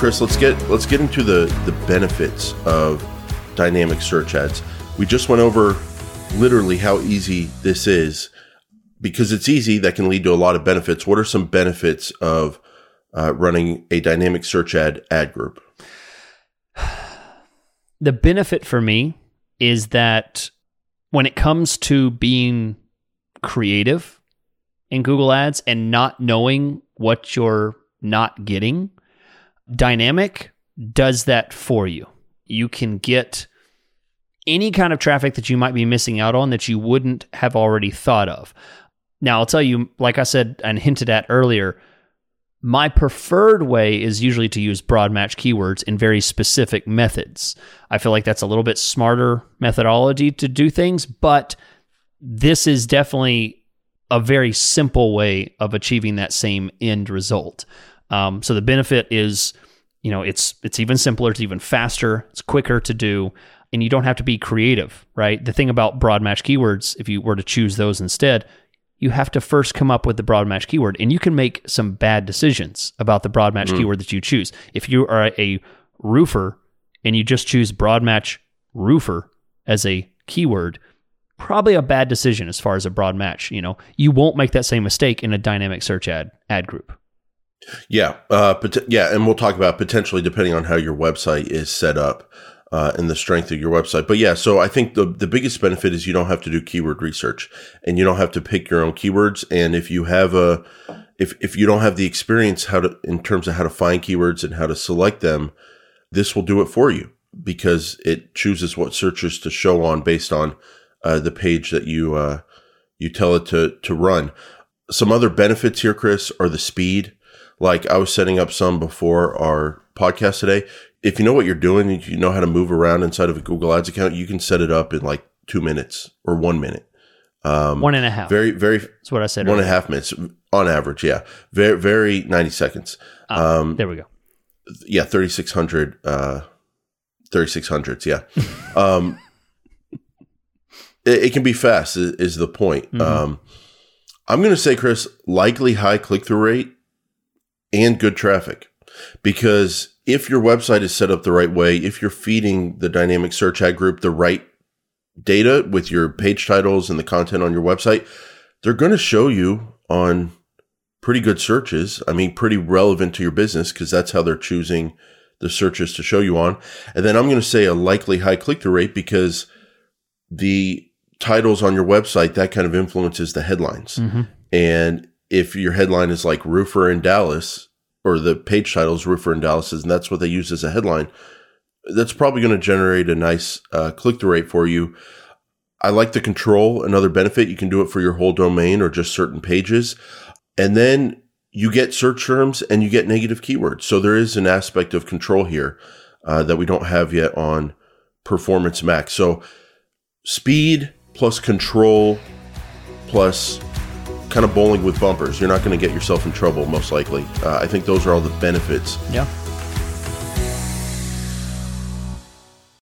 Chris, let's get let's get into the the benefits of dynamic search ads. We just went over literally how easy this is because it's easy. That can lead to a lot of benefits. What are some benefits of uh, running a dynamic search ad ad group? The benefit for me is that when it comes to being creative in Google Ads and not knowing what you're not getting, Dynamic does that for you. You can get any kind of traffic that you might be missing out on that you wouldn't have already thought of. Now, I'll tell you, like I said and hinted at earlier, my preferred way is usually to use broad match keywords in very specific methods. I feel like that's a little bit smarter methodology to do things, but this is definitely a very simple way of achieving that same end result. Um, so the benefit is, you know, it's it's even simpler, it's even faster, it's quicker to do, and you don't have to be creative, right? The thing about broad match keywords, if you were to choose those instead, you have to first come up with the broad match keyword, and you can make some bad decisions about the broad match mm. keyword that you choose. If you are a roofer and you just choose broad match roofer as a keyword, probably a bad decision as far as a broad match. You know, you won't make that same mistake in a dynamic search ad ad group. Yeah, uh, pot- yeah, and we'll talk about potentially depending on how your website is set up uh, and the strength of your website. But yeah, so I think the the biggest benefit is you don't have to do keyword research and you don't have to pick your own keywords. And if you have a if if you don't have the experience how to in terms of how to find keywords and how to select them, this will do it for you because it chooses what searches to show on based on uh, the page that you uh, you tell it to to run. Some other benefits here, Chris, are the speed like I was setting up some before our podcast today. If you know what you're doing, you know how to move around inside of a Google Ads account, you can set it up in like two minutes or one minute. Um, one and a half. Very, very. That's what I said. One earlier. and a half minutes on average. Yeah. Very, very 90 seconds. Ah, um, there we go. Yeah. 3,600, uh, 3600s. Yeah. um, it, it, can be fast is, is the point. Mm-hmm. Um, I'm going to say, Chris, likely high click through rate and good traffic. Because if your website is set up the right way, if you're feeding the dynamic search ad group the right data with your page titles and the content on your website, they're going to show you on pretty good searches. I mean, pretty relevant to your business because that's how they're choosing the searches to show you on. And then I'm going to say a likely high click through rate because the titles on your website, that kind of influences the headlines. Mm-hmm. And if your headline is like roofer in Dallas or the page title is roofer in Dallas and that's what they use as a headline, that's probably going to generate a nice uh, click through rate for you. I like the control. Another benefit, you can do it for your whole domain or just certain pages. And then you get search terms and you get negative keywords. So there is an aspect of control here uh, that we don't have yet on Performance Max. So speed plus control plus kind of bowling with bumpers. You're not going to get yourself in trouble, most likely. Uh, I think those are all the benefits yeah.